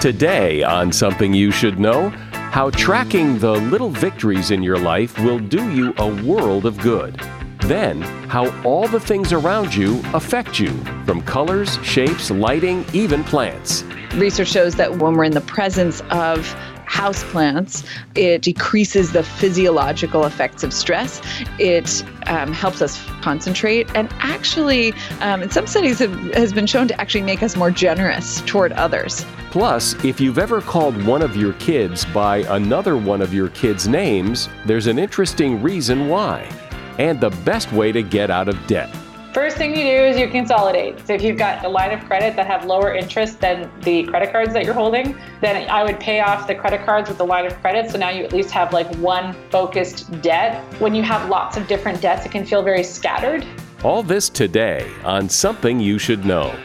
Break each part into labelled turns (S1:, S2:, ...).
S1: Today, on Something You Should Know, how tracking the little victories in your life will do you a world of good. Then, how all the things around you affect you, from colors, shapes, lighting, even plants.
S2: Research shows that when we're in the presence of houseplants, it decreases the physiological effects of stress. It um, helps us concentrate, and actually, um, in some studies, have, has been shown to actually make us more generous toward others.
S1: Plus, if you've ever called one of your kids by another one of your kids' names, there's an interesting reason why, and the best way to get out of debt.
S3: First thing you do is you consolidate. So if you've got a line of credit that have lower interest than the credit cards that you're holding, then I would pay off the credit cards with the line of credit. So now you at least have like one focused debt. When you have lots of different debts, it can feel very scattered.
S1: All this today on Something You Should Know.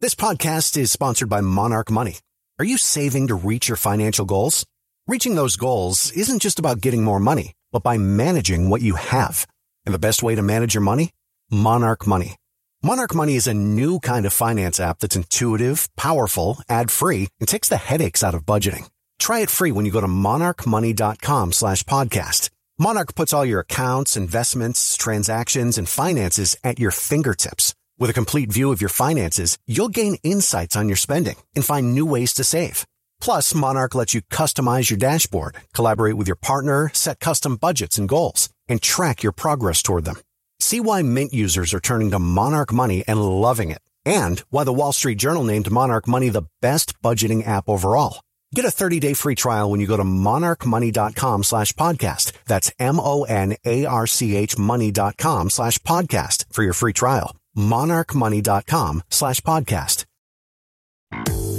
S4: This podcast is sponsored by Monarch Money. Are you saving to reach your financial goals? Reaching those goals isn't just about getting more money, but by managing what you have. And the best way to manage your money? Monarch Money. Monarch Money is a new kind of finance app that's intuitive, powerful, ad-free, and takes the headaches out of budgeting. Try it free when you go to monarchmoney.com slash podcast. Monarch puts all your accounts, investments, transactions, and finances at your fingertips. With a complete view of your finances, you'll gain insights on your spending and find new ways to save. Plus, Monarch lets you customize your dashboard, collaborate with your partner, set custom budgets and goals, and track your progress toward them. See why Mint users are turning to Monarch Money and loving it, and why the Wall Street Journal named Monarch Money the best budgeting app overall. Get a 30-day free trial when you go to monarchmoney.com slash podcast. That's M-O-N-A-R-C-H money.com slash podcast for your free trial. monarchmoney.com slash podcast.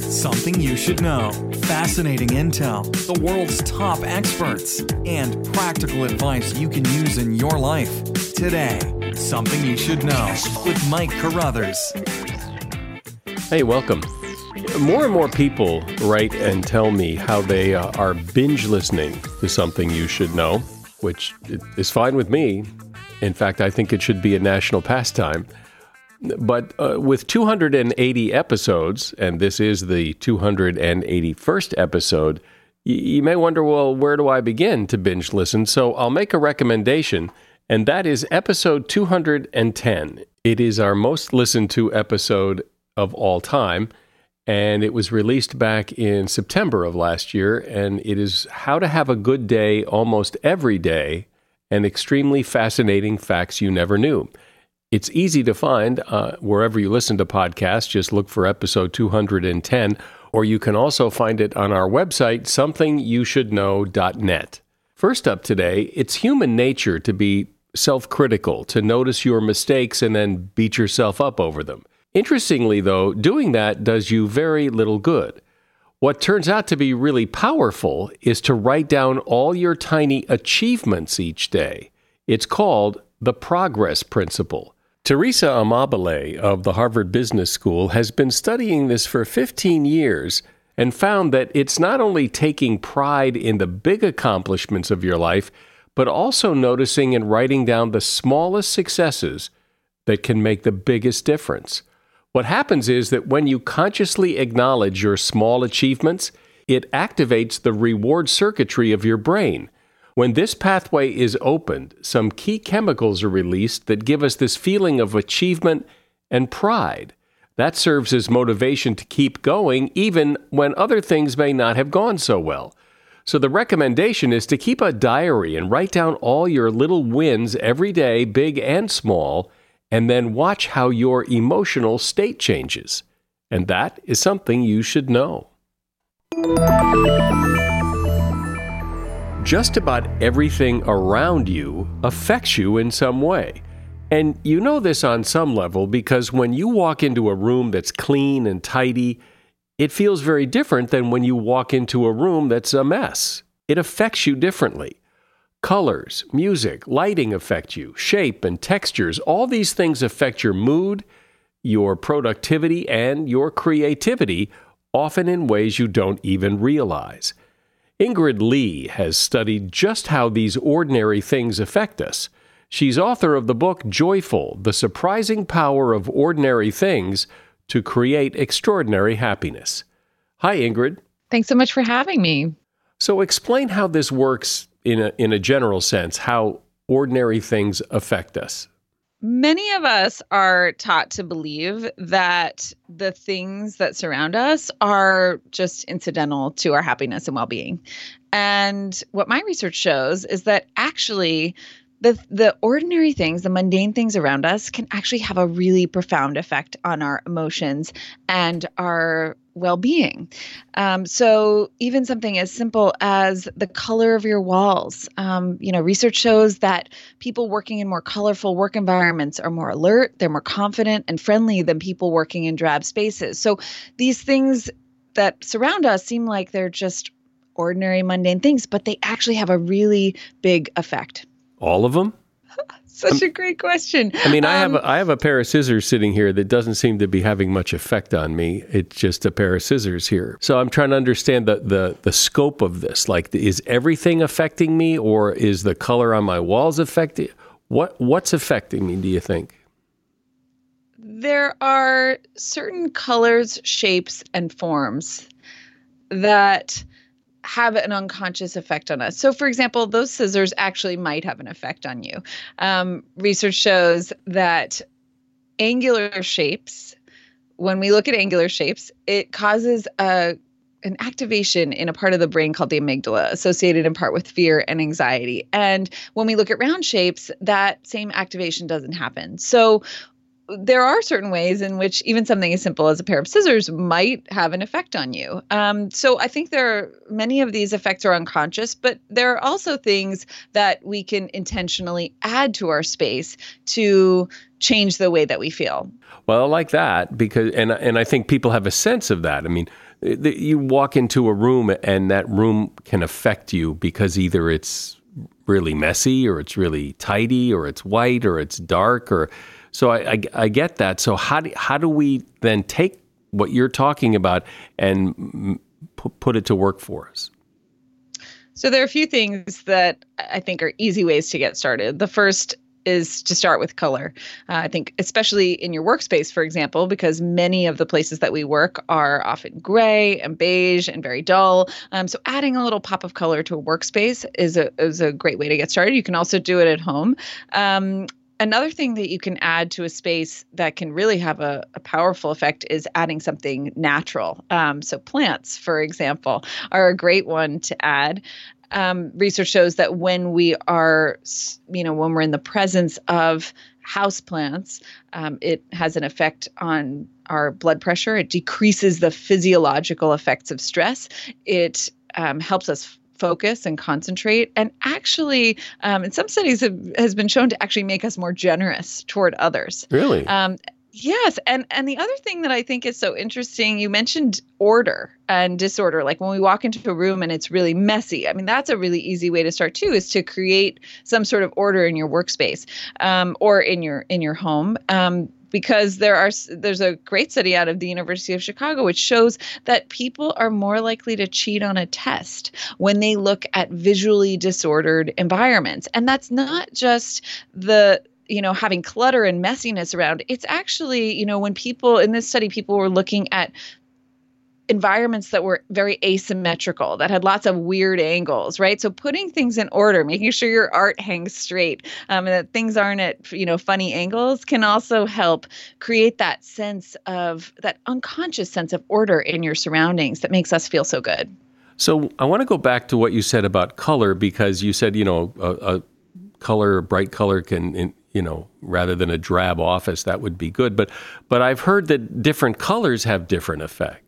S5: Something you should know. Fascinating intel, the world's top experts, and practical advice you can use in your life. Today, Something You Should Know with Mike Carruthers.
S1: Hey, welcome. More and more people write and tell me how they uh, are binge listening to something you should know, which is fine with me. In fact, I think it should be a national pastime. But uh, with 280 episodes, and this is the 281st episode, y- you may wonder, well, where do I begin to binge listen? So I'll make a recommendation, and that is episode 210. It is our most listened to episode of all time, and it was released back in September of last year, and it is how to have a good day almost every day and extremely fascinating facts you never knew. It's easy to find uh, wherever you listen to podcasts. Just look for episode 210, or you can also find it on our website, somethingyoushouldknow.net. First up today, it's human nature to be self critical, to notice your mistakes and then beat yourself up over them. Interestingly, though, doing that does you very little good. What turns out to be really powerful is to write down all your tiny achievements each day. It's called the progress principle. Teresa Amabile of the Harvard Business School has been studying this for 15 years and found that it's not only taking pride in the big accomplishments of your life, but also noticing and writing down the smallest successes that can make the biggest difference. What happens is that when you consciously acknowledge your small achievements, it activates the reward circuitry of your brain. When this pathway is opened, some key chemicals are released that give us this feeling of achievement and pride. That serves as motivation to keep going even when other things may not have gone so well. So, the recommendation is to keep a diary and write down all your little wins every day, big and small, and then watch how your emotional state changes. And that is something you should know. Just about everything around you affects you in some way. And you know this on some level because when you walk into a room that's clean and tidy, it feels very different than when you walk into a room that's a mess. It affects you differently. Colors, music, lighting affect you, shape and textures, all these things affect your mood, your productivity, and your creativity, often in ways you don't even realize. Ingrid Lee has studied just how these ordinary things affect us. She's author of the book Joyful The Surprising Power of Ordinary Things to Create Extraordinary Happiness. Hi, Ingrid.
S2: Thanks so much for having me.
S1: So, explain how this works in a, in a general sense, how ordinary things affect us.
S2: Many of us are taught to believe that the things that surround us are just incidental to our happiness and well being. And what my research shows is that actually, the the ordinary things, the mundane things around us can actually have a really profound effect on our emotions and our well-being. Um, so even something as simple as the color of your walls. Um, you know, research shows that people working in more colorful work environments are more alert, they're more confident and friendly than people working in drab spaces. So these things that surround us seem like they're just ordinary mundane things, but they actually have a really big effect.
S1: All of them?
S2: Such a great question.
S1: I mean, I have um, a, I have a pair of scissors sitting here that doesn't seem to be having much effect on me. It's just a pair of scissors here. So I'm trying to understand the the, the scope of this. Like, is everything affecting me, or is the color on my walls affecting? What what's affecting me? Do you think?
S2: There are certain colors, shapes, and forms that have an unconscious effect on us. So, for example, those scissors actually might have an effect on you. Um, research shows that angular shapes, when we look at angular shapes, it causes a an activation in a part of the brain called the amygdala, associated in part with fear and anxiety. And when we look at round shapes, that same activation doesn't happen. So, there are certain ways in which even something as simple as a pair of scissors might have an effect on you. Um, so I think there are many of these effects are unconscious, but there are also things that we can intentionally add to our space to change the way that we feel.
S1: Well, I like that because, and and I think people have a sense of that. I mean, you walk into a room and that room can affect you because either it's really messy or it's really tidy or it's white or it's dark or so I, I, I get that. So how do, how do we then take what you're talking about and p- put it to work for us?
S2: So there are a few things that I think are easy ways to get started. The first is to start with color. Uh, I think, especially in your workspace, for example, because many of the places that we work are often gray and beige and very dull. Um, so, adding a little pop of color to a workspace is a is a great way to get started. You can also do it at home. Um, Another thing that you can add to a space that can really have a, a powerful effect is adding something natural. Um, so, plants, for example, are a great one to add. Um, research shows that when we are, you know, when we're in the presence of house plants, um, it has an effect on our blood pressure. It decreases the physiological effects of stress. It um, helps us focus and concentrate. And actually um, in some studies have, has been shown to actually make us more generous toward others.
S1: Really?
S2: Um, yes. And and the other thing that i think is so interesting you mentioned order and disorder. Like when we walk into a room and it's really messy i mean that's a really easy way to start too is to create some sort of order in your workspace um, or in your in your home. Um, because there are there's a great study out of the University of Chicago which shows that people are more likely to cheat on a test when they look at visually disordered environments. And that's not just the you know having clutter and messiness around it's actually you know when people in this study people were looking at environments that were very asymmetrical that had lots of weird angles right? So putting things in order making sure your art hangs straight um, and that things aren't at you know funny angles can also help create that sense of that unconscious sense of order in your surroundings that makes us feel so good.
S1: So i want to go back to what you said about color because you said you know a, a color bright color can you know rather than a drab office that would be good. But but i've heard that different colors have different effects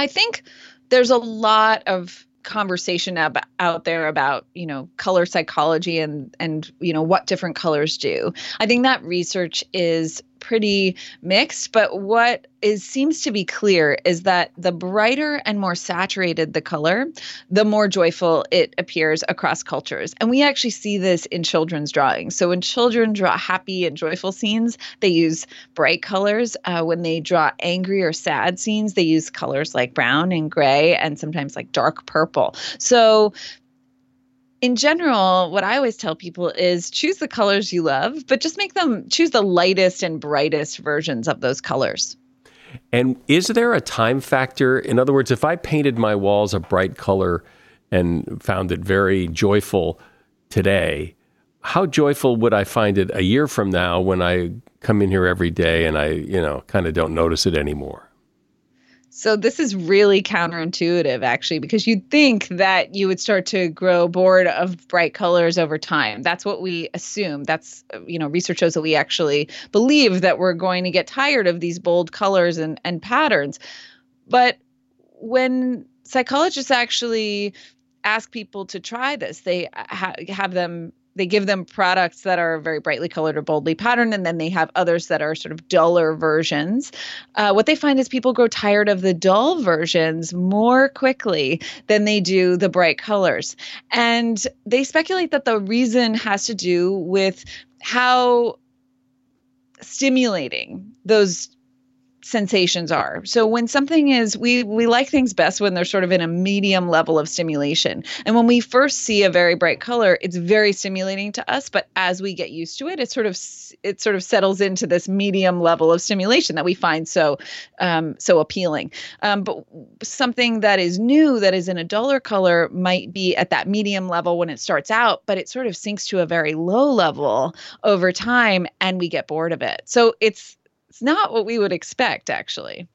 S2: I think there's a lot of conversation ab- out there about you know color psychology and and you know what different colors do. I think that research is pretty mixed but what is seems to be clear is that the brighter and more saturated the color the more joyful it appears across cultures. And we actually see this in children's drawings. So when children draw happy and joyful scenes they use bright colors. Uh, when they draw angry or sad scenes they use colors like brown and gray and sometimes like dark purple. So in general, what I always tell people is choose the colors you love, but just make them choose the lightest and brightest versions of those colors.
S1: And is there a time factor? In other words, if I painted my walls a bright color and found it very joyful today, how joyful would I find it a year from now when I come in here every day and I, you know, kind of don't notice it anymore?
S2: So this is really counterintuitive actually because you'd think that you would start to grow bored of bright colors over time. That's what we assume. That's you know research shows that we actually believe that we're going to get tired of these bold colors and and patterns. But when psychologists actually ask people to try this, they ha- have them they give them products that are very brightly colored or boldly patterned, and then they have others that are sort of duller versions. Uh, what they find is people grow tired of the dull versions more quickly than they do the bright colors. And they speculate that the reason has to do with how stimulating those sensations are. So when something is we we like things best when they're sort of in a medium level of stimulation. And when we first see a very bright color, it's very stimulating to us, but as we get used to it, it sort of it sort of settles into this medium level of stimulation that we find so um, so appealing. Um, but something that is new that is in a duller color might be at that medium level when it starts out, but it sort of sinks to a very low level over time and we get bored of it. So it's it's not what we would expect, actually.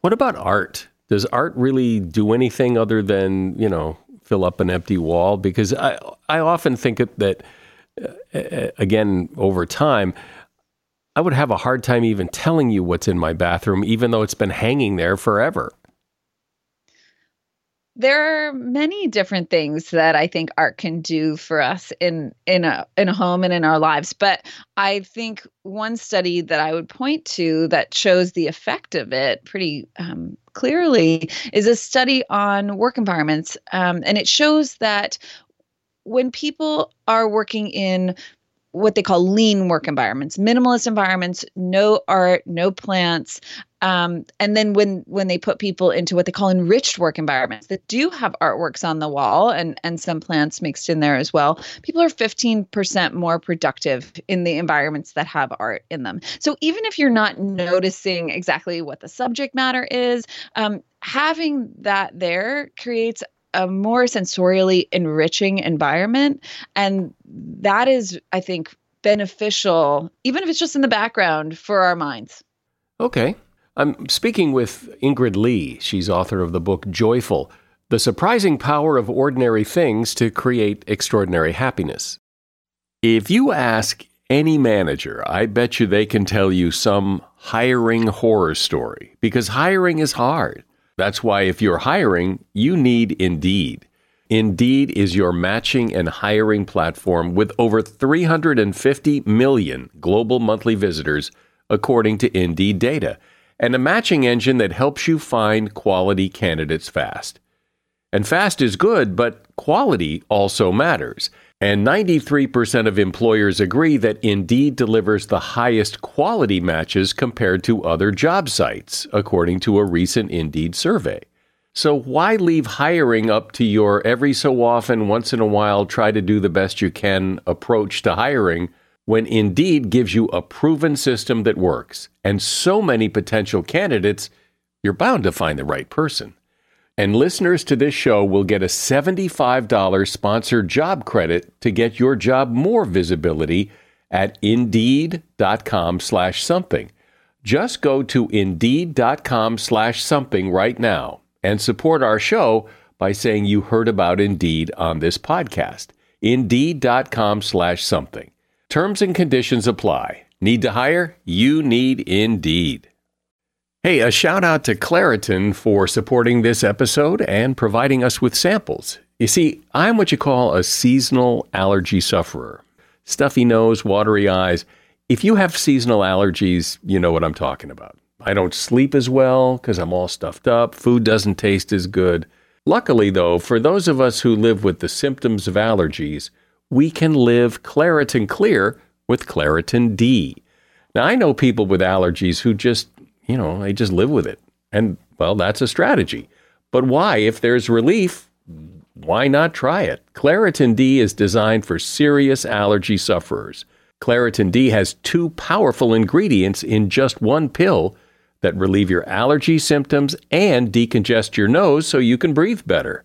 S1: What about art? Does art really do anything other than, you know, fill up an empty wall? Because I, I often think that, uh, again, over time, I would have a hard time even telling you what's in my bathroom, even though it's been hanging there forever
S2: there are many different things that I think art can do for us in in a in a home and in our lives. But I think one study that I would point to that shows the effect of it pretty um, clearly is a study on work environments, um, and it shows that when people are working in what they call lean work environments, minimalist environments, no art, no plants. Um, and then when when they put people into what they call enriched work environments that do have artworks on the wall and and some plants mixed in there as well, people are 15% more productive in the environments that have art in them. So even if you're not noticing exactly what the subject matter is, um, having that there creates a more sensorially enriching environment. And that is, I think, beneficial, even if it's just in the background for our minds.
S1: Okay. I'm speaking with Ingrid Lee. She's author of the book Joyful The Surprising Power of Ordinary Things to Create Extraordinary Happiness. If you ask any manager, I bet you they can tell you some hiring horror story because hiring is hard. That's why if you're hiring, you need Indeed. Indeed is your matching and hiring platform with over 350 million global monthly visitors, according to Indeed data, and a matching engine that helps you find quality candidates fast. And fast is good, but quality also matters. And 93% of employers agree that Indeed delivers the highest quality matches compared to other job sites, according to a recent Indeed survey. So, why leave hiring up to your every so often, once in a while, try to do the best you can approach to hiring when Indeed gives you a proven system that works and so many potential candidates, you're bound to find the right person. And listeners to this show will get a $75 sponsored job credit to get your job more visibility at indeed.com slash something. Just go to indeed.com slash something right now and support our show by saying you heard about Indeed on this podcast. Indeed.com slash something. Terms and conditions apply. Need to hire? You need Indeed. Hey, a shout out to Claritin for supporting this episode and providing us with samples. You see, I'm what you call a seasonal allergy sufferer. Stuffy nose, watery eyes. If you have seasonal allergies, you know what I'm talking about. I don't sleep as well because I'm all stuffed up. Food doesn't taste as good. Luckily, though, for those of us who live with the symptoms of allergies, we can live Claritin Clear with Claritin D. Now, I know people with allergies who just you know, they just live with it. And well, that's a strategy. But why? If there's relief, why not try it? Claritin D is designed for serious allergy sufferers. Claritin D has two powerful ingredients in just one pill that relieve your allergy symptoms and decongest your nose so you can breathe better.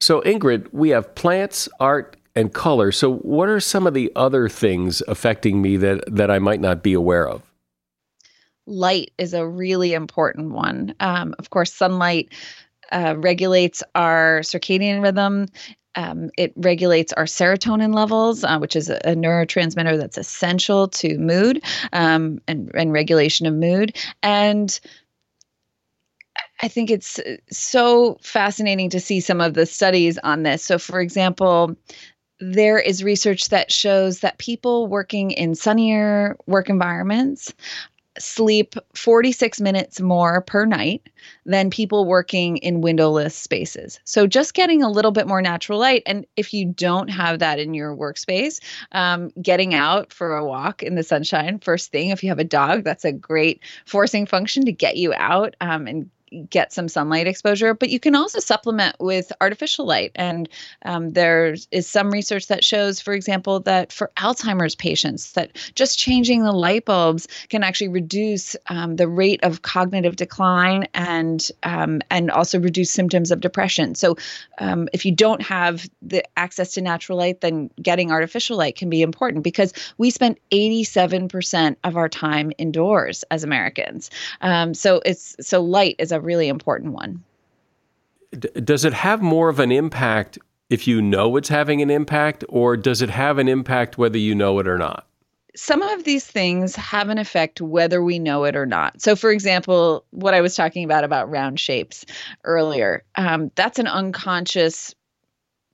S1: So, Ingrid, we have plants, art, and color. So, what are some of the other things affecting me that, that I might not be aware of?
S2: Light is a really important one. Um, of course, sunlight uh, regulates our circadian rhythm. Um, it regulates our serotonin levels, uh, which is a, a, neurotransmitter that's essential to mood um, and, and regulation of mood. And I think it's uh, so fascinating to see some of the studies on this. So, for example, there is research that shows that people working in sunnier work environments sleep 46 minutes more per night than people working in windowless spaces. So just getting a little bit more natural light. And if you don't have that in your workspace, um, getting out for a walk in the sunshine, first thing, if you have a dog, that's a great forcing function to get you out um, and get some sunlight exposure, but you can also supplement with artificial light. And um, there is some research that shows, for example, that for Alzheimer's patients, that just changing the light bulbs can actually reduce um, the rate of cognitive decline and um, and also reduce symptoms of depression. So, um, if you don't have the access to natural light, then getting artificial light can be important because we spend 87% of our time indoors as Americans. Um, so it's so light is a really important one.
S1: D- does it have more of an impact if you know it's having an impact, or does it have an impact whether you know it or not?
S2: Some of these things have an effect whether we know it or not. So, for example, what I was talking about about round shapes earlier, um, that's an unconscious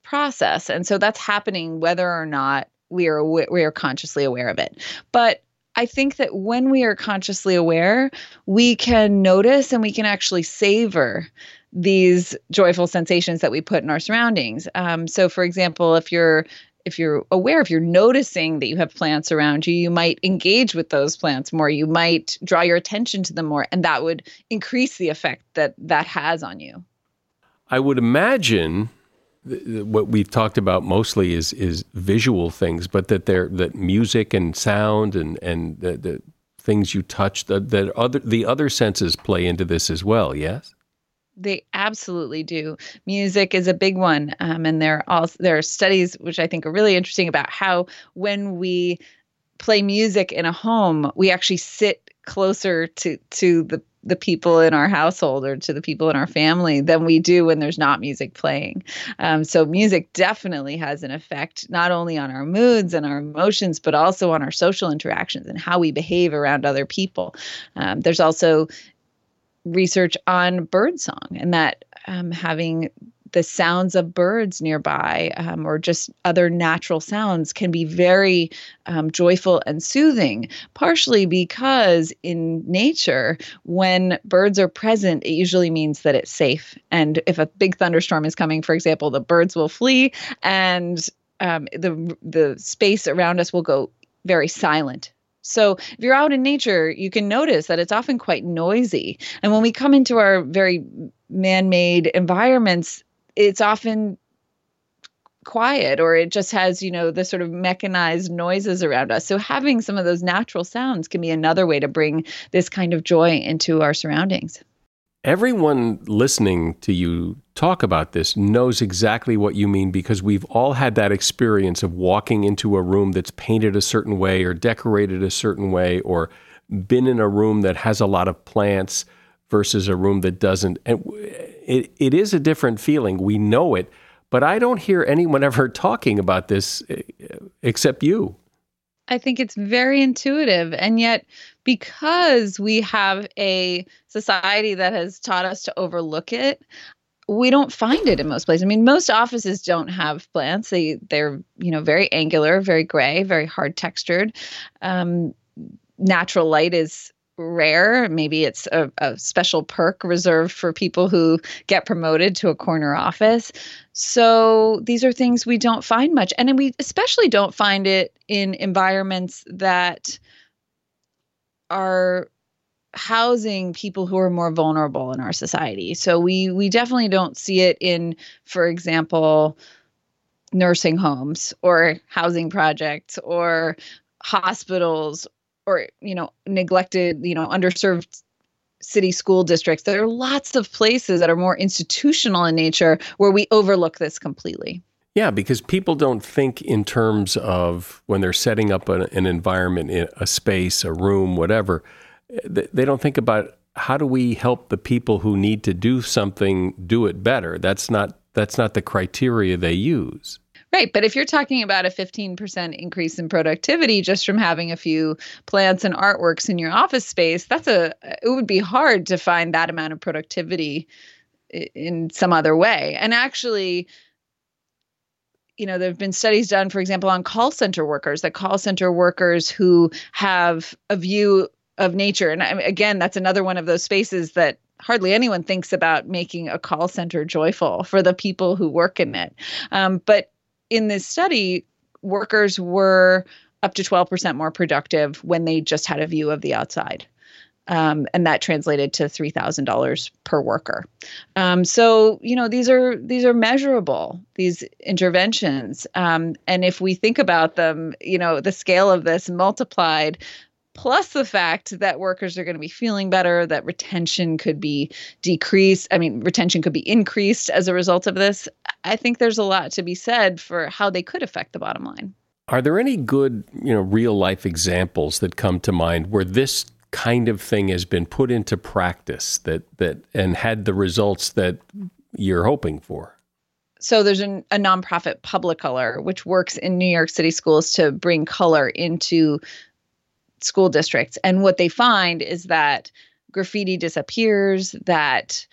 S2: process, and so that's happening whether or not we are we are consciously aware of it. But I think that when we are consciously aware, we can notice and we can actually savor these joyful sensations that we put in our surroundings. Um, so, for example, if you're if you're aware, if you're noticing that you have plants around you, you might engage with those plants more. You might draw your attention to them more, and that would increase the effect that that has on you.
S1: I would imagine what we've talked about mostly is is visual things, but that there that music and sound and and the, the things you touch that that other the other senses play into this as well. Yes.
S2: They absolutely do. Music is a big one, um, and there are there are studies which I think are really interesting about how when we play music in a home, we actually sit closer to to the the people in our household or to the people in our family than we do when there's not music playing. Um, so music definitely has an effect not only on our moods and our emotions, but also on our social interactions and how we behave around other people. Um, there's also research on birdsong and that um, having the sounds of birds nearby um, or just other natural sounds can be very um, joyful and soothing, partially because in nature, when birds are present, it usually means that it's safe. And if a big thunderstorm is coming, for example, the birds will flee and um, the, the space around us will go very silent so if you're out in nature, you can notice that it's often quite noisy. And when we come into our very man made environments, it's often quiet or it just has you know the sort of mechanized noises around us. So having some of those natural sounds can be another way to bring this kind of joy into our surroundings.
S1: Everyone listening to you talk about this knows exactly what you mean because we've all had that experience of walking into a room that's painted a certain way or decorated a certain way or been in a room that has a lot of plants versus a room that doesn't and it, it is a different feeling. We know it, but I don't hear anyone ever talking about this except you.
S2: I think it's very intuitive. And yet, because we have a society that has taught us to overlook it, we don't find it in most places. I mean, most offices don't have plants. They they're you know very angular, very gray, very hard textured. Um, natural light is rare. Maybe it's a, a, special perk reserved for people who get promoted to a corner office. So these are things we don't find much. And we especially don't find it in environments that are housing people who are more vulnerable in our society. So we we definitely don't see it in, for example, nursing homes or housing projects or hospitals or you know neglected you know underserved city school districts. There are lots of places that are more institutional in nature where we overlook this completely.
S1: Yeah because people don't think in terms of when they're setting up an, an environment a space a room whatever they don't think about how do we help the people who need to do something do it better. That's not that's not the criteria they use
S2: Right. But if you're talking about a 15% increase in productivity just from having a few plants and artworks in your office space, that's a, it would be hard to find that amount of productivity in some other way. And actually, you know, there have been studies done, for example, on call center workers, that call center workers who have a view of nature. And again, that's another one of those spaces that hardly anyone thinks about making a call center joyful for the people who work in it. Um, but in this study, workers were up to 12% more productive when they just had a view of the outside. Um, and that translated to three thousand dollars per worker. Um, so you know these are these are measurable these interventions, um, and if we think about them, you know the scale of this multiplied plus the fact that workers are going to be feeling better, that retention could be decreased. I mean, retention could be increased as a result of this. I think there's a lot to be said for how they could affect the bottom line.
S1: Are there any good, you know, real life examples that come to mind where this kind of thing has been put into practice that that and had the results that you're hoping for?
S2: so there's an, a nonprofit Publicolor which works in new york city schools to bring color into school districts. And what they find is that graffiti disappears, that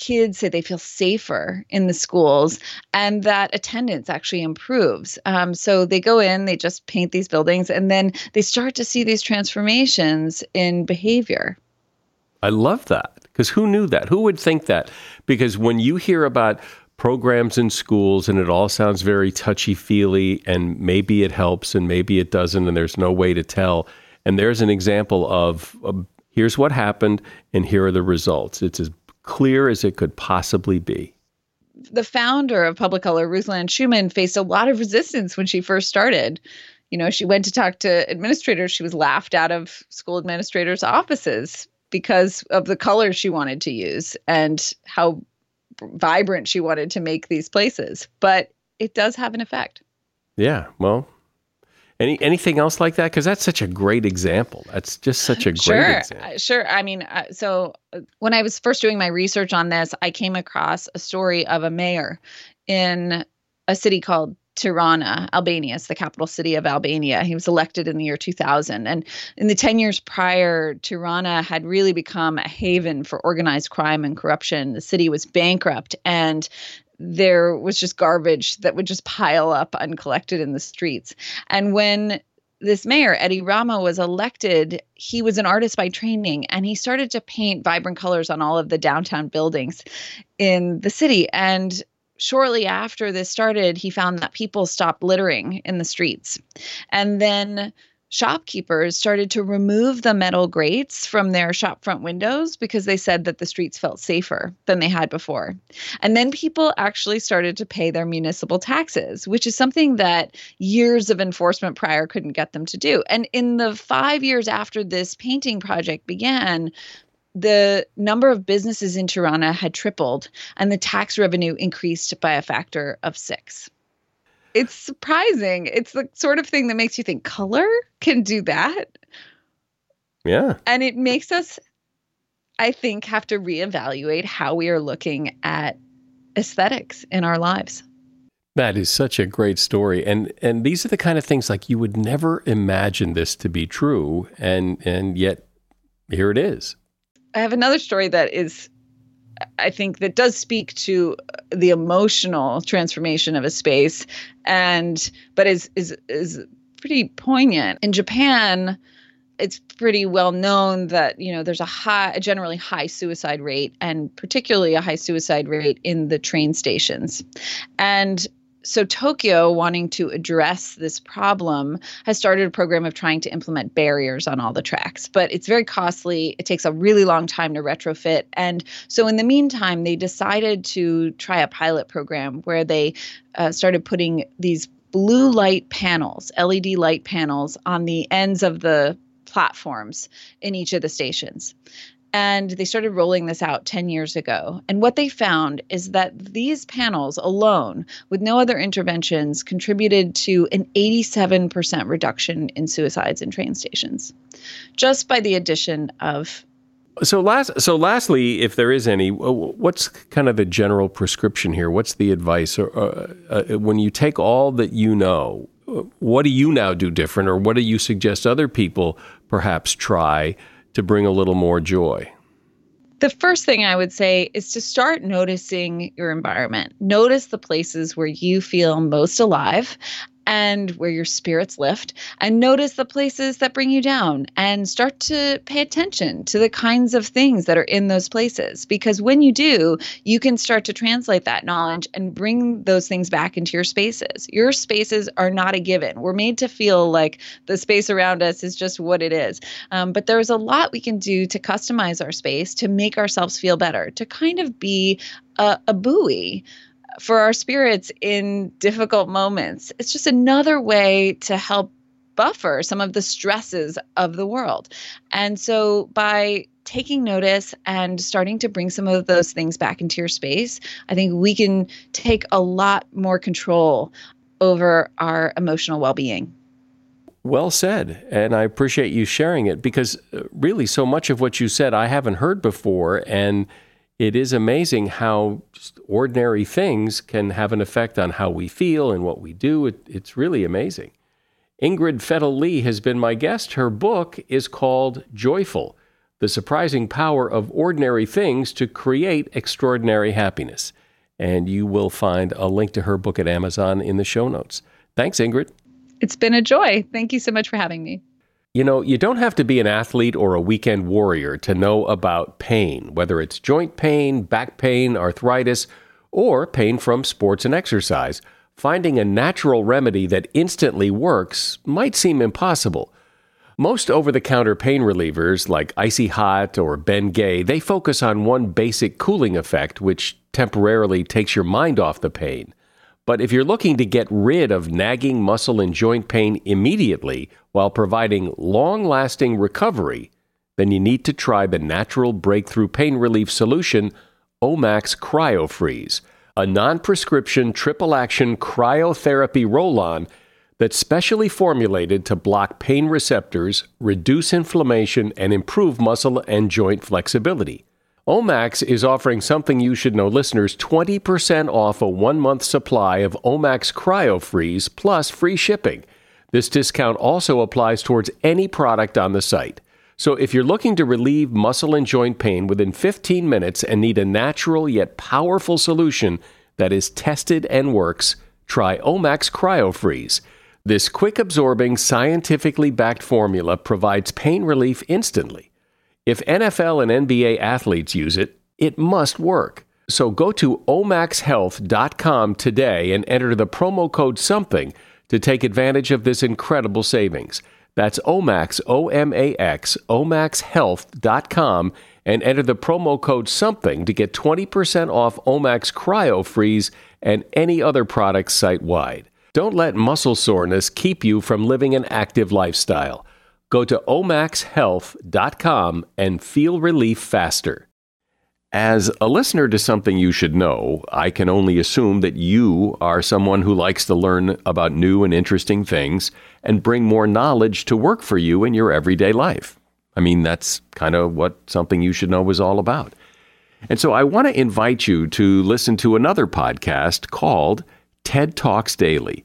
S2: kids say they feel safer in the schools and that attendance actually improves. Um, so they go in, they just paint these buildings, and then they start to see these transformations in behavior.
S1: I love that because who knew that? Who would think that? Because when you hear about programs in schools and it all sounds very touchy feely and maybe it helps and maybe it doesn't and there's no way to tell and there's an example of uh, here's what happened and here are the results. It's as clear as it could possibly be.
S2: The founder of Publicolor, Ruth Lande Shuman, faced a lot of resistance when she first started. You know, she went to talk to administrators. She was laughed out of school administrators' offices because of the colors she wanted to use and how vibrant she wanted to make these places. But it does have an effect.
S1: Yeah, well, any anything else like that? Because that's such a great example. That's just such a great
S2: sure,
S1: example.
S2: Sure. I mean, uh, so uh, when I was first doing my research on this, I came across a story of a mayor in a city called Tirana, Albania. It's the capital city of Albania. He was elected in the year 2000. And in the 10 years prior, Tirana had really become a haven for organized crime and corruption. The city was bankrupt and there was just garbage that would just pile up uncollected in the streets. And when this mayor, Edi Rama, was elected, he was an artist by training and he started to paint vibrant colors on all of the downtown buildings in the city. And shortly after this started, he found that people stopped littering in the streets. And then shopkeepers started to remove the metal grates from their shop front windows because they said that the streets felt safer than they had before. And then people actually started to pay their municipal taxes, which is something that years of enforcement prior couldn't get them to do. And in the five years after this painting project began, the number of businesses in Tirana had tripled and the tax revenue increased by a factor of six it's surprising. It's the sort of thing that makes you think color can do that.
S1: Yeah.
S2: And it makes us, I think, have to reevaluate how we are looking at aesthetics in our lives.
S1: That is such a great story. And and these are the kind of things like you would never imagine this to be true and and yet here it is.
S2: I have another story that is I think that does speak to the emotional transformation of a space, and but is is is pretty poignant. In Japan, it's pretty well known that you know there's a high a generally high suicide rate and particularly a high suicide rate in the train stations and so Tokyo, wanting to address this problem, has started a program of trying to implement barriers on all the tracks. But it's very costly. It takes a really long time to retrofit. And so, in the meantime, they decided to try a pilot program where they uh, started putting these blue light panels, LED light panels, on the ends of the platforms in each of the stations. And they started rolling this out 10 years ago. And what they found is that these panels alone, with no other interventions, contributed to an 87% reduction in suicides in train stations just by the addition of.
S1: So last, so lastly, if there is any, what's kind of the general prescription here? What's the advice? Or, uh, uh, when you take all that you know, what do you now do different, or what do you suggest other people perhaps try to bring a little more joy?
S2: The first thing I would say is to start noticing your environment. Notice the places where you feel most alive and where your spirits lift and notice the places that bring you down and start to pay attention to the kinds of things that are in those places. Because when you do you can start to translate that knowledge and bring those things back into your spaces. Your spaces are not a given. We're made to feel like the space around us is just what it is. Um, but there's a lot we can do to customize our space to make ourselves feel better to kind of be a, a buoy for our spirits in difficult moments. It's just another way to help buffer some of the stresses of the world. And so by taking notice and starting to bring some of those things back into your space, I think we can take a lot more control over our emotional well being.
S1: Well said. And I appreciate you sharing it because uh, really so much of what you said I haven't heard before. And it is amazing how just ordinary things can have an effect on how we feel and what we do. It, it's really amazing. Ingrid Fetell Lee has been my guest. Her book is called Joyful The Surprising Power of Ordinary Things to Create Extraordinary Happiness. And you will find a link to her book at Amazon in the show notes. Thanks, Ingrid.
S2: It's been a joy. Thank you so much for having me.
S1: You know, you don't have to be an athlete or a weekend warrior to know about pain, whether it's joint pain, back pain, arthritis, or pain from sports and exercise. Finding a natural remedy that instantly works might seem impossible. Most over-the-counter pain relievers like Icy Hot or Bengay, they focus on one basic cooling effect which temporarily takes your mind off the pain. But if you're looking to get rid of nagging muscle and joint pain immediately while providing long lasting recovery, then you need to try the natural breakthrough pain relief solution, Omax CryoFreeze, a non prescription triple action cryotherapy roll on that's specially formulated to block pain receptors, reduce inflammation, and improve muscle and joint flexibility. Omax is offering something you should know listeners 20% off a one month supply of Omax CryoFreeze plus free shipping. This discount also applies towards any product on the site. So if you're looking to relieve muscle and joint pain within 15 minutes and need a natural yet powerful solution that is tested and works, try Omax CryoFreeze. This quick absorbing, scientifically backed formula provides pain relief instantly. If NFL and NBA athletes use it, it must work. So go to omaxhealth.com today and enter the promo code SOMETHING to take advantage of this incredible savings. That's Omax, O M A X, omaxhealth.com and enter the promo code SOMETHING to get 20% off Omax Cryo Freeze and any other products site wide. Don't let muscle soreness keep you from living an active lifestyle. Go to omaxhealth.com and feel relief faster. As a listener to something you should know, I can only assume that you are someone who likes to learn about new and interesting things and bring more knowledge to work for you in your everyday life. I mean, that's kind of what something you should know is all about. And so I want to invite you to listen to another podcast called TED Talks Daily.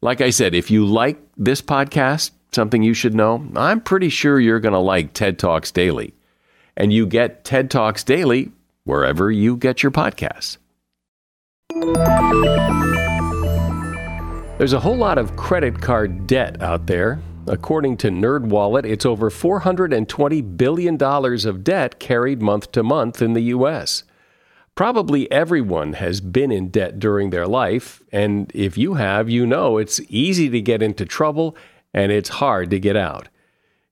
S1: Like I said, if you like this podcast, something you should know, I'm pretty sure you're going to like TED Talks Daily. And you get TED Talks Daily wherever you get your podcasts. There's a whole lot of credit card debt out there. According to NerdWallet, it's over $420 billion of debt carried month to month in the U.S. Probably everyone has been in debt during their life, and if you have, you know it's easy to get into trouble and it's hard to get out.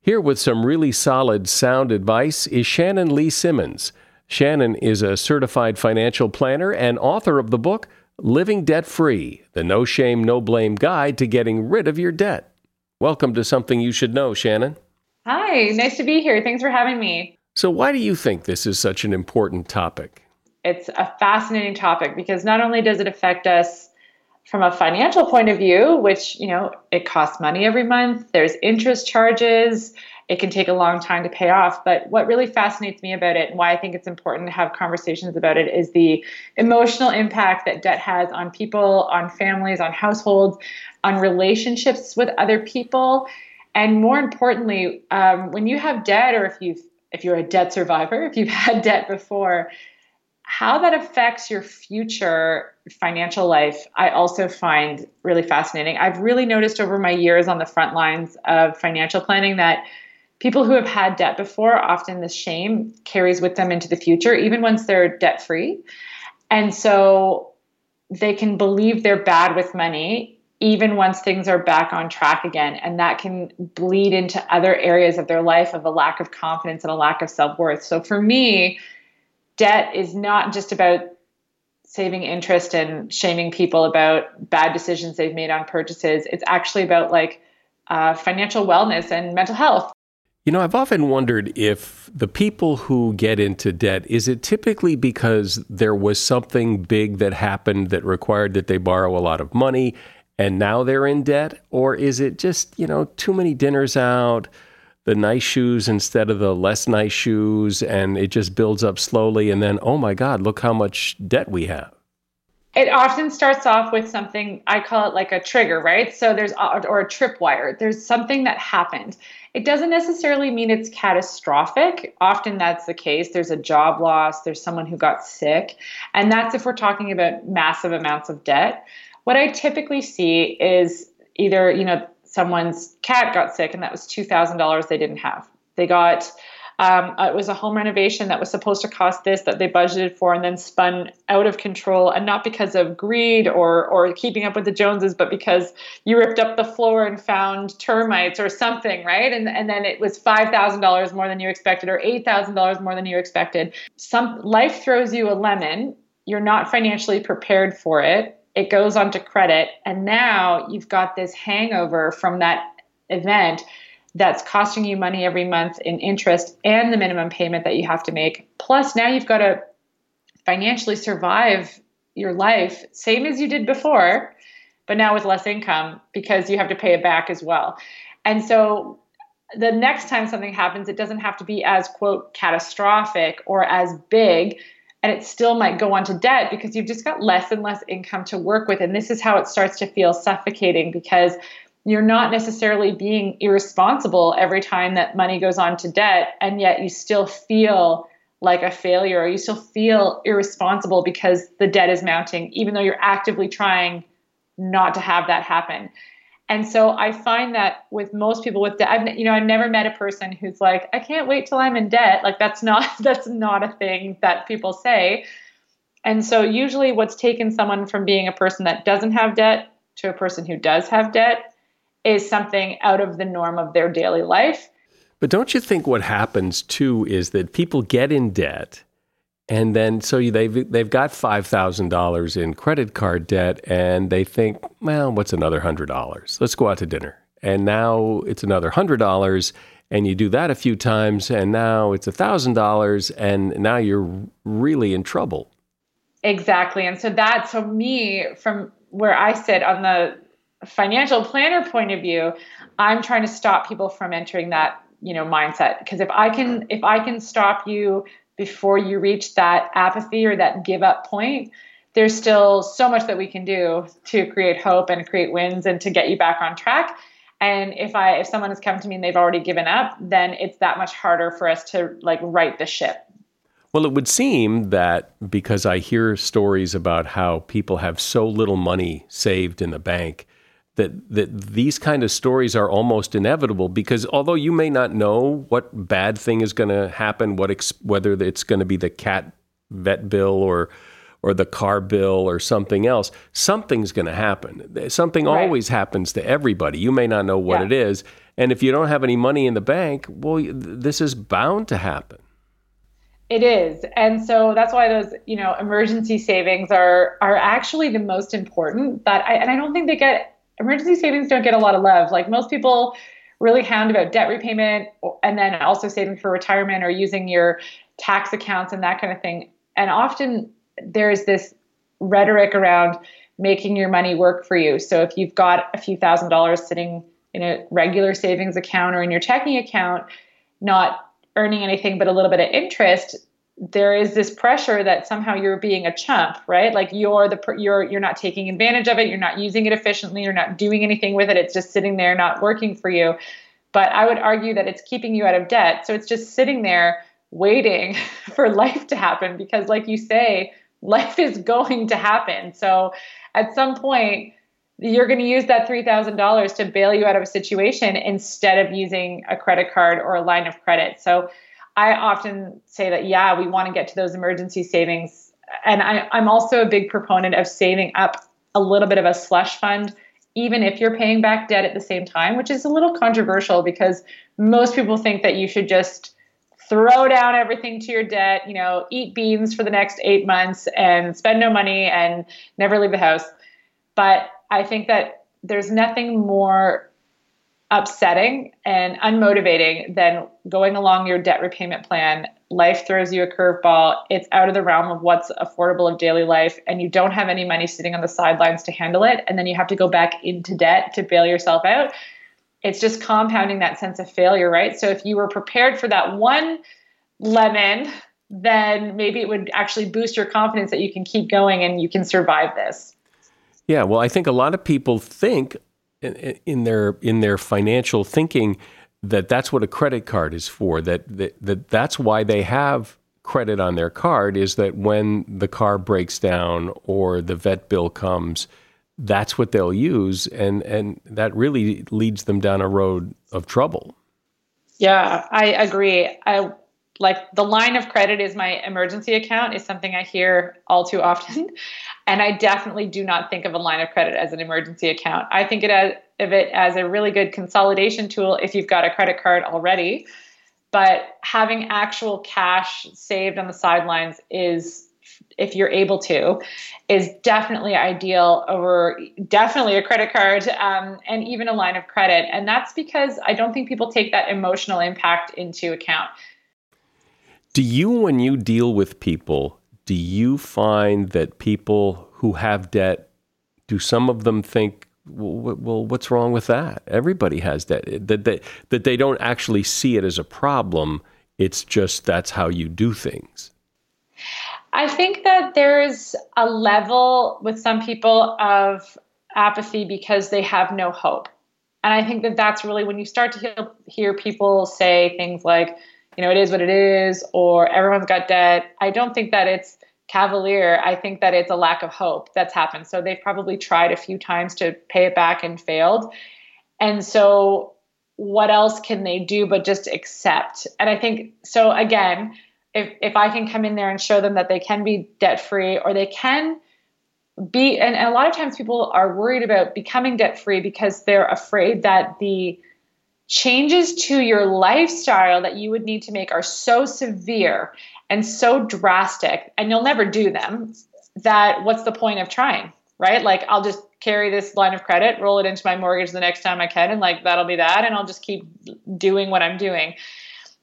S1: Here with some really solid sound advice is Shannon Lee Simmons. Shannon is a certified financial planner and author of the book Living Debt Free The No Shame, No Blame Guide to Getting Rid of Your Debt. Welcome to Something You Should Know, Shannon.
S3: Hi, nice to be here. Thanks for having me.
S1: So, why do you think this is such an important topic?
S3: It's a fascinating topic because not only does it affect us from a financial point of view, which, you know, it costs money every month, there's interest charges, it can take a long time to pay off. But what really fascinates me about it and why I think it's important to have conversations about it is the emotional impact that debt has on people, on families, on households, on relationships with other people. And more importantly, um, when you have debt or if you've if you're a debt survivor, if you've had debt before, how that affects your future financial life, I also find really fascinating. I've really noticed over my years on the front lines of financial planning that people who have had debt before, often this shame carries with them into the future, even once they're debt free. And so they can believe they're bad with money even once things are back on track again. And that can bleed into other areas of their life of a lack of confidence and a lack of self worth. So for me, debt is not just about saving interest and shaming people about bad decisions they've made on purchases. It's actually about like uh, financial wellness and mental health.
S1: You know, I've often wondered if the people who get into debt, is it typically because there was something big that happened that required that they borrow a lot of money and now they're in debt? Or is it just, you know, too many dinners out, the nice shoes instead of the less nice shoes, and it just builds up slowly? And then, oh my God, look how much debt we have.
S3: It often starts off with something, I call it like a trigger, right? So there's, uh, or a tripwire. There's something that happened it doesn't necessarily mean it's catastrophic. Often that's the case. There's a job loss, there's someone who got sick, and that's if we're talking about massive amounts of debt. What I typically see is either, you know, someone's cat got sick and that was $2,000 they didn't have. They got um, it was a home renovation that was supposed to cost this that they budgeted for and then spun out of control, and not because of greed or or keeping up with the Joneses, but because you ripped up the floor and found termites or something, right? And and then it was five thousand dollars more than you expected, or eight thousand dollars more than you expected. Some life throws you a lemon. You're not financially prepared for it. It goes onto credit, and now you've got this hangover from that event that's costing you money every month in interest and the minimum payment that you have to make. Plus, now you've got to financially survive your life, same as you did before, but now with less income because you have to pay it back as well. And so the next time something happens, it doesn't have to be as, quote, catastrophic or as big. And it still might go on to debt because you've just got less and less income to work with. And this is how it starts to feel suffocating because you're not necessarily being irresponsible every time that money goes on to debt and yet you still feel like a failure or you still feel irresponsible because the debt is mounting even though you're actively trying not to have that happen and so i find that with most people with debt I've, you know i've never met a person who's like i can't wait till i'm in debt like that's not that's not a thing that people say and so usually what's taken someone from being a person that doesn't have debt to a person who does have debt is something out of the norm of their daily life.
S1: But don't you think what happens too is that people get in debt and then so they've they've got five thousand dollars in credit card debt, and they think, well, what's another hundred dollars? Let's go out to dinner, and now it's another hundred dollars, and you do that a few times, and now it's a thousand dollars, and now you're really in trouble.
S3: Exactly, and so that so me from where I sit on the financial planner point of view, I'm trying to stop people from entering that, you know, mindset because if I can if I can stop you before you reach that apathy or that give up point, there's still so much that we can do to create hope and create wins and to get you back on track. And if I if someone has come to me and they've already given up, then it's that much harder for us to like right the ship.
S1: Well, it would seem that because I hear stories about how people have so little money saved in the bank that that these kind of stories are almost inevitable because although you may not know what bad thing is going to happen, what ex- whether it's going to be the cat vet bill or or the car bill or something else, something's going to happen. Something right. always happens to everybody. You may not know what yeah. it is, and if you don't have any money in the bank, well, this is bound to happen.
S3: It is. And so that's why those, you know, emergency savings are are actually the most important that I and I don't think they get emergency savings don't get a lot of love. Like most people really hound about debt repayment and then also saving for retirement or using your tax accounts and that kind of thing. And often there's this rhetoric around making your money work for you. So if you've got a few thousand dollars sitting in a regular savings account or in your checking account, not earning anything but a little bit of interest, there is this pressure that somehow you're being a chump, right? Like you're the you're you're not taking advantage of it, you're not using it efficiently, you're not doing anything with it. It's just sitting there not working for you. But I would argue that it's keeping you out of debt. So it's just sitting there waiting for life to happen because like you say, life is going to happen. So at some point you're going to use that $3,000 to bail you out of a situation instead of using a credit card or a line of credit. So I often say that, yeah, we want to get to those emergency savings. And I, I'm also a big proponent of saving up a little bit of a slush fund, even if you're paying back debt at the same time, which is a little controversial because most people think that you should just throw down everything to your debt, you know, eat beans for the next eight months and spend no money and never leave the house. But I think that there's nothing more upsetting and unmotivating than going along your debt repayment plan. Life throws you a curveball. It's out of the realm of what's affordable of daily life, and you don't have any money sitting on the sidelines to handle it. And then you have to go back into debt to bail yourself out. It's just compounding that sense of failure, right? So if you were prepared for that one lemon, then maybe it would actually boost your confidence that you can keep going and you can survive this.
S1: Yeah, well, I think a lot of people think in their in their financial thinking that that's what a credit card is for. That, that that that's why they have credit on their card is that when the car breaks down or the vet bill comes, that's what they'll use, and and that really leads them down a road of trouble.
S3: Yeah, I agree. I like the line of credit is my emergency account is something I hear all too often. And I definitely do not think of a line of credit as an emergency account. I think of it as a really good consolidation tool if you've got a credit card already. But having actual cash saved on the sidelines is, if you're able to, is definitely ideal over definitely a credit card um, and even a line of credit. And that's because I don't think people take that emotional impact into account.
S1: Do you, when you deal with people, do you find that people who have debt, do some of them think, well, what's wrong with that? Everybody has debt. That they, that they don't actually see it as a problem. It's just that's how you do things.
S3: I think that there's a level with some people of apathy because they have no hope. And I think that that's really when you start to hear, hear people say things like, you know, it is what it is, or everyone's got debt. I don't think that it's cavalier. I think that it's a lack of hope that's happened. So they've probably tried a few times to pay it back and failed. And so what else can they do but just accept? And I think so again, if if I can come in there and show them that they can be debt free or they can be and, and a lot of times people are worried about becoming debt free because they're afraid that the changes to your lifestyle that you would need to make are so severe and so drastic, and you'll never do them, that what's the point of trying, right? Like, I'll just carry this line of credit, roll it into my mortgage the next time I can, and like that'll be that, and I'll just keep doing what I'm doing.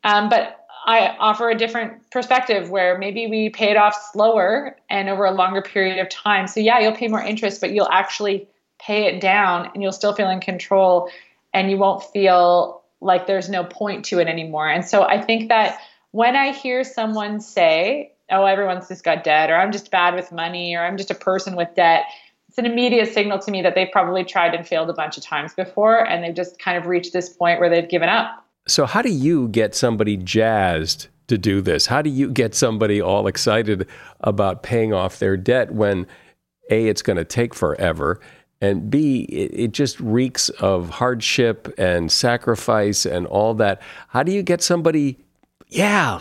S3: Um, but I offer a different perspective where maybe we pay it off slower and over a longer period of time. So, yeah, you'll pay more interest, but you'll actually pay it down and you'll still feel in control and you won't feel like there's no point to it anymore. And so I think that when I hear someone say, oh, everyone's just got debt, or I'm just bad with money, or I'm just a person with debt, it's an immediate signal to me that they've probably tried and failed a bunch of times before and they've just kind of reached this point where they've given up.
S1: So, how do you get somebody jazzed to do this? How do you get somebody all excited about paying off their debt when A, it's going to take forever, and B, it, just reeks of hardship and sacrifice and all that? How do you get somebody, yeah,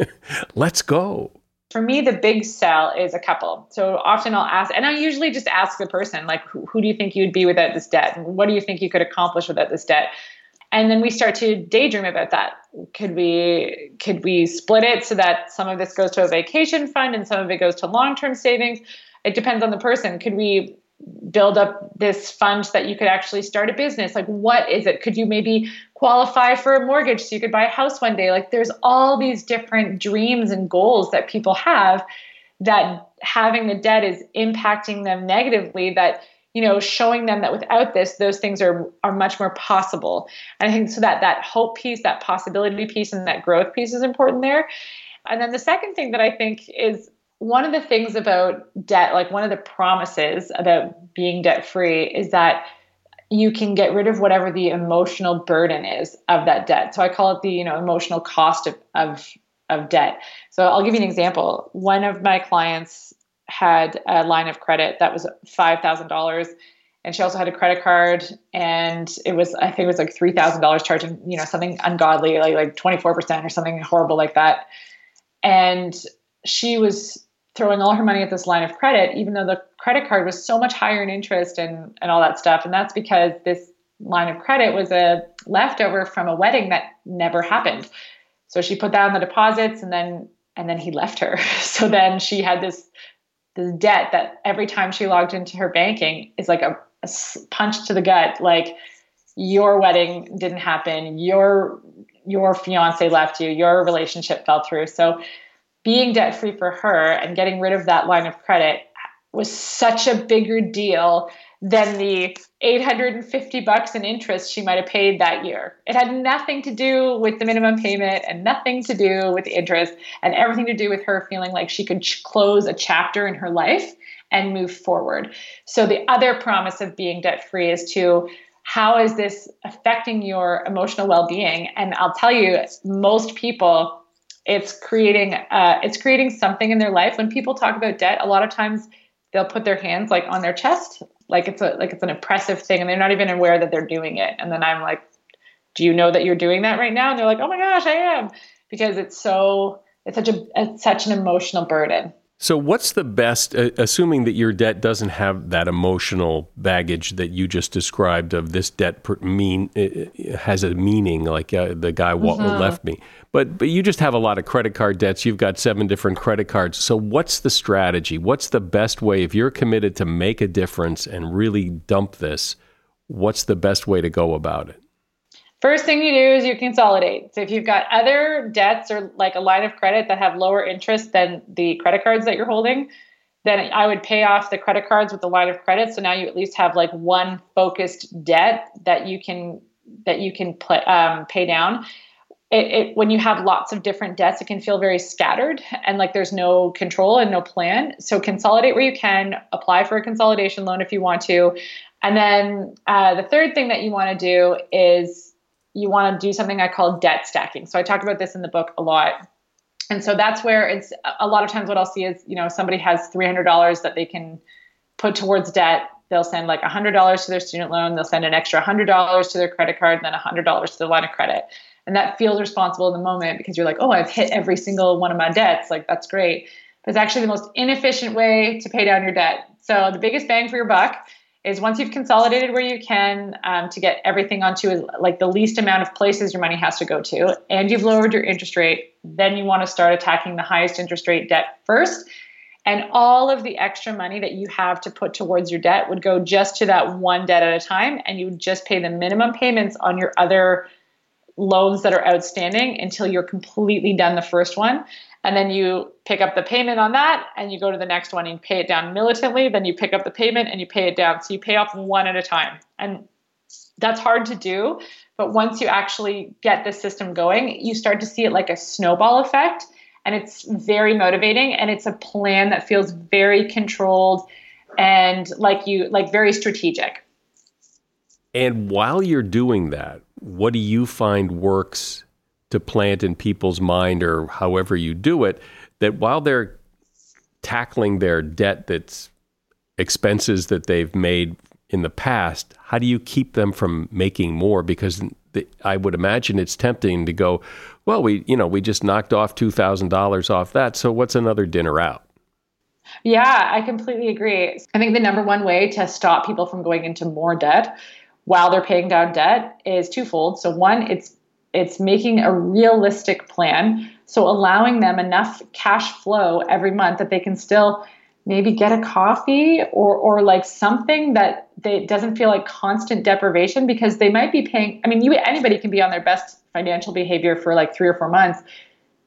S1: let's go?
S3: for me, the big sell is a couple. So often I'll ask, and I usually just ask the person, like, who, who do you think you'd be without this debt? What do you think you could accomplish without this debt? And then we start to daydream about that. Could we could we split it so that some of this goes to a vacation fund and some of it goes to long-term savings? It depends on the person. Could we build up this fund that you could actually start a business? Like what is it? Could you maybe qualify for a mortgage so you could buy a house one day? Like there's all these different dreams and goals that people have that having the debt is impacting them negatively that you know showing them that without this those things are are much more possible. And i think so that that hope piece that possibility piece and that growth piece is important there. And then the second thing that i think is one of the things about debt, like one of the promises about being debt free, is that you can get rid of whatever the emotional burden is of that debt. So I call it the you know emotional cost of of of debt. So I'll give you an example. One of my clients had a line of credit that was five thousand dollars, and she also had a credit card, and it was I think it was like three thousand dollars charging you know something ungodly like like twenty four percent or something horrible like that, and she was throwing all her money at this line of credit, even though the credit card was so much higher in interest and, and all that stuff. And that's because this line of credit was a leftover from a wedding that never happened. So she put down the deposits and then and then he left her. So then she had this this debt that every time she logged into her banking is like a, a punch to the gut like your wedding didn't happen, your your fiance left you, your relationship fell through. So being debt free for her and getting rid of that line of credit was such a bigger deal than the 850 bucks in interest she might have paid that year. It had nothing to do with the minimum payment and nothing to do with the interest and everything to do with her feeling like she could ch- close a chapter in her life and move forward. So the other promise of being debt free is to how is this affecting your emotional well-being? And I'll tell you most people it's creating uh, it's creating something in their life. When people talk about debt a lot of times they'll put their hands like on their chest like it's a like it's an oppressive thing and they're not even aware that they're doing it. And then i'm like do you know that you're doing that right now? And they're like oh my gosh i am. Because it's so it's such a it's such an emotional burden
S1: so, what's the best, uh, assuming that your debt doesn't have that emotional baggage that you just described of this debt per, mean has a meaning, like uh, the guy mm-hmm. left me, but but you just have a lot of credit card debts. You've got seven different credit cards. So, what's the strategy? What's the best way if you're committed to make a difference and really dump this? What's the best way to go about it?
S3: First thing you do is you consolidate. So if you've got other debts or like a line of credit that have lower interest than the credit cards that you're holding, then I would pay off the credit cards with the line of credit. So now you at least have like one focused debt that you can that you can put, um, pay down. It, it, when you have lots of different debts, it can feel very scattered and like there's no control and no plan. So consolidate where you can. Apply for a consolidation loan if you want to, and then uh, the third thing that you want to do is you want to do something I call debt stacking. So I talk about this in the book a lot. And so that's where it's a lot of times what I'll see is, you know, somebody has $300 that they can put towards debt. They'll send like $100 to their student loan, they'll send an extra $100 to their credit card, and then $100 to their line of credit. And that feels responsible in the moment because you're like, oh, I've hit every single one of my debts. Like, that's great. But it's actually the most inefficient way to pay down your debt. So the biggest bang for your buck is once you've consolidated where you can um, to get everything onto like the least amount of places your money has to go to, and you've lowered your interest rate, then you want to start attacking the highest interest rate debt first. And all of the extra money that you have to put towards your debt would go just to that one debt at a time, and you would just pay the minimum payments on your other loans that are outstanding until you're completely done the first one. And then you pick up the payment on that and you go to the next one and pay it down militantly. Then you pick up the payment and you pay it down. So you pay off one at a time. And that's hard to do but once you actually get the system going you start to see it like a snowball effect. And it's very motivating and it's a plan that feels very controlled and like you like very strategic.
S1: And while you're doing that what do you find works to plant in people's mind or however you do it that while they're tackling their debt that's expenses that they've made in the past, how do you keep them from making more? Because the, I would imagine it's tempting to go, well, we you know we just knocked off two thousand dollars off that, so what's another dinner out?
S3: Yeah, I completely agree. I think the number one way to stop people from going into more debt while they're paying down debt is twofold. So one, it's it's making a realistic plan. So allowing them enough cash flow every month that they can still maybe get a coffee or or like something that they doesn't feel like constant deprivation because they might be paying I mean you anybody can be on their best financial behavior for like 3 or 4 months.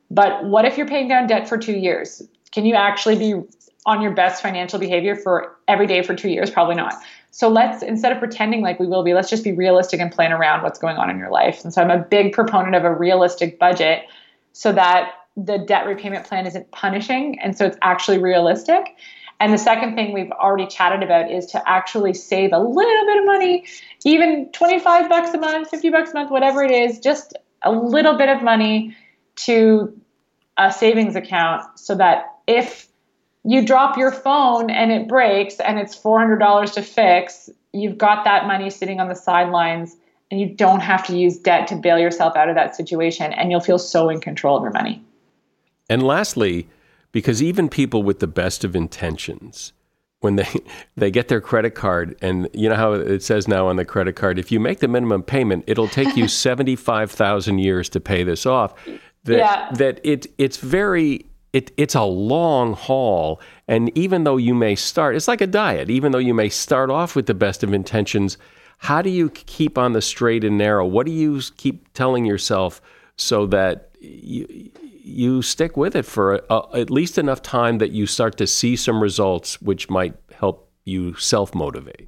S3: But what if you're paying down debt for 2 years? Can you actually be on your best financial behavior for every day for 2 years? Probably not. So let's, instead of pretending like we will be, let's just be realistic and plan around what's going on in your life. And so I'm a big proponent of a realistic budget so that the debt repayment plan isn't punishing. And so it's actually realistic. And the second thing we've already chatted about is to actually save a little bit of money, even 25 bucks a month, 50 bucks a month, whatever it is, just a little bit of money to a savings account so that if you drop your phone and it breaks and it's $400 to fix, you've got that money sitting on the sidelines and you don't have to use debt to bail yourself out of that situation and you'll feel so in control of your money.
S1: And lastly, because even people with the best of intentions, when they they get their credit card and you know how it says now on the credit card if you make the minimum payment it'll take you 75,000 years to pay this off that yeah. that it it's very it, it's a long haul. And even though you may start, it's like a diet, even though you may start off with the best of intentions, how do you keep on the straight and narrow? What do you keep telling yourself so that you, you stick with it for a, at least enough time that you start to see some results, which might help you self motivate?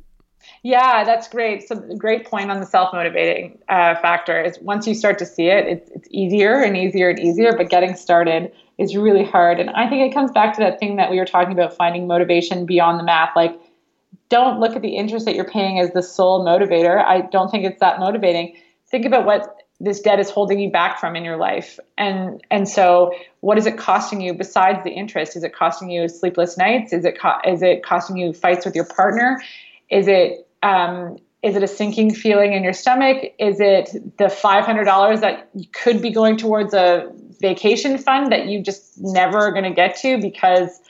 S3: Yeah, that's great. So, great point on the self motivating uh, factor is once you start to see it, it's, it's easier and easier and easier, but getting started is really hard. And I think it comes back to that thing that we were talking about finding motivation beyond the math. Like, don't look at the interest that you're paying as the sole motivator. I don't think it's that motivating. Think about what this debt is holding you back from in your life. And and so what is it costing you besides the interest? Is it costing you sleepless nights? Is it co- is it costing you fights with your partner? Is it um, is it a sinking feeling in your stomach? Is it the $500 that could be going towards a vacation fund that you just never are going to get to because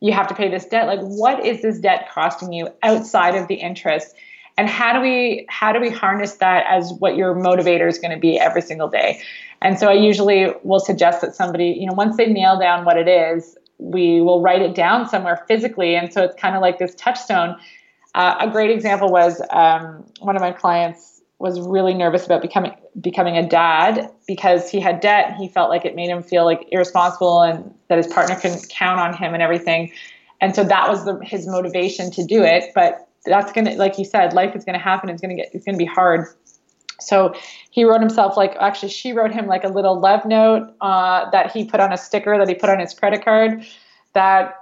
S3: you have to pay this debt? Like, what is this debt costing you outside of the interest? And how do we how do we harness that as what your motivator is going to be every single day? And so I usually will suggest that somebody, you know, once they nail down what it is, we will write it down somewhere physically. And so it's kind of like this touchstone uh, a great example was um, one of my clients was really nervous about becoming becoming a dad because he had debt. He felt like it made him feel like irresponsible and that his partner couldn't count on him and everything. And so that was the, his motivation to do it. But that's gonna, like you said, life is gonna happen. It's gonna get, it's gonna be hard. So he wrote himself like actually she wrote him like a little love note uh, that he put on a sticker that he put on his credit card. That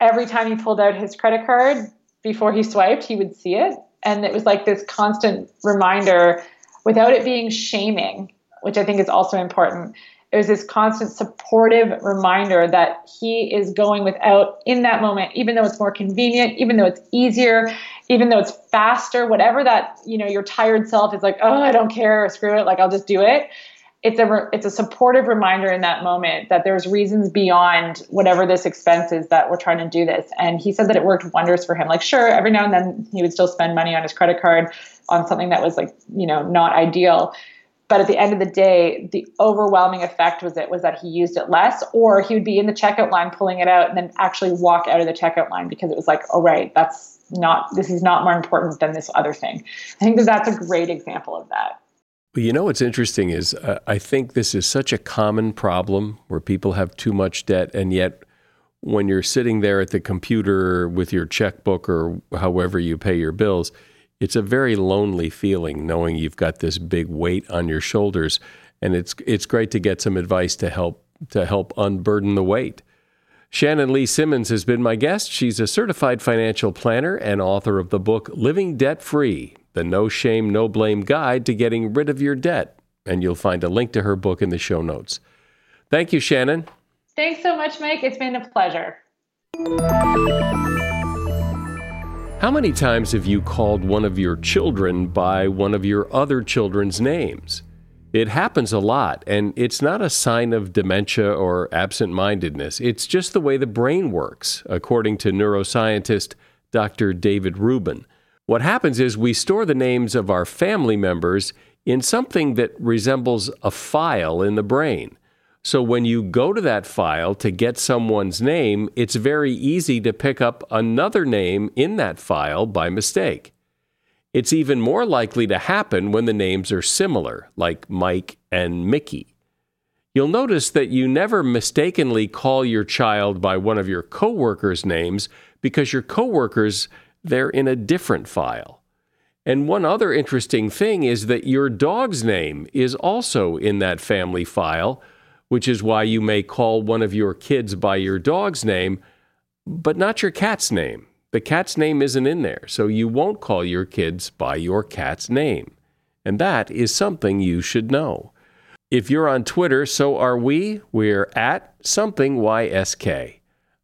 S3: every time he pulled out his credit card, before he swiped, he would see it. And it was like this constant reminder without it being shaming, which I think is also important. It was this constant supportive reminder that he is going without in that moment, even though it's more convenient, even though it's easier, even though it's faster, whatever that, you know, your tired self is like, oh, I don't care, screw it, like I'll just do it it's a it's a supportive reminder in that moment that there's reasons beyond whatever this expense is that we're trying to do this. And he said that it worked wonders for him. Like sure, every now and then he would still spend money on his credit card on something that was like you know not ideal. But at the end of the day, the overwhelming effect was it was that he used it less, or he would be in the checkout line pulling it out and then actually walk out of the checkout line because it was like, oh right, that's not this is not more important than this other thing. I think that that's a great example of that.
S1: Well, you know what's interesting is uh, I think this is such a common problem where people have too much debt, and yet when you're sitting there at the computer with your checkbook or however you pay your bills, it's a very lonely feeling knowing you've got this big weight on your shoulders, and it's it's great to get some advice to help to help unburden the weight. Shannon Lee Simmons has been my guest. She's a certified financial planner and author of the book Living Debt Free The No Shame, No Blame Guide to Getting Rid of Your Debt. And you'll find a link to her book in the show notes. Thank you, Shannon.
S3: Thanks so much, Mike. It's been a pleasure.
S1: How many times have you called one of your children by one of your other children's names? It happens a lot, and it's not a sign of dementia or absent mindedness. It's just the way the brain works, according to neuroscientist Dr. David Rubin. What happens is we store the names of our family members in something that resembles a file in the brain. So when you go to that file to get someone's name, it's very easy to pick up another name in that file by mistake. It's even more likely to happen when the names are similar, like Mike and Mickey. You'll notice that you never mistakenly call your child by one of your coworkers' names because your coworkers they're in a different file. And one other interesting thing is that your dog's name is also in that family file, which is why you may call one of your kids by your dog's name, but not your cat's name. The cat's name isn't in there, so you won't call your kids by your cat's name. And that is something you should know. If you're on Twitter, so are we. We're at something YSK.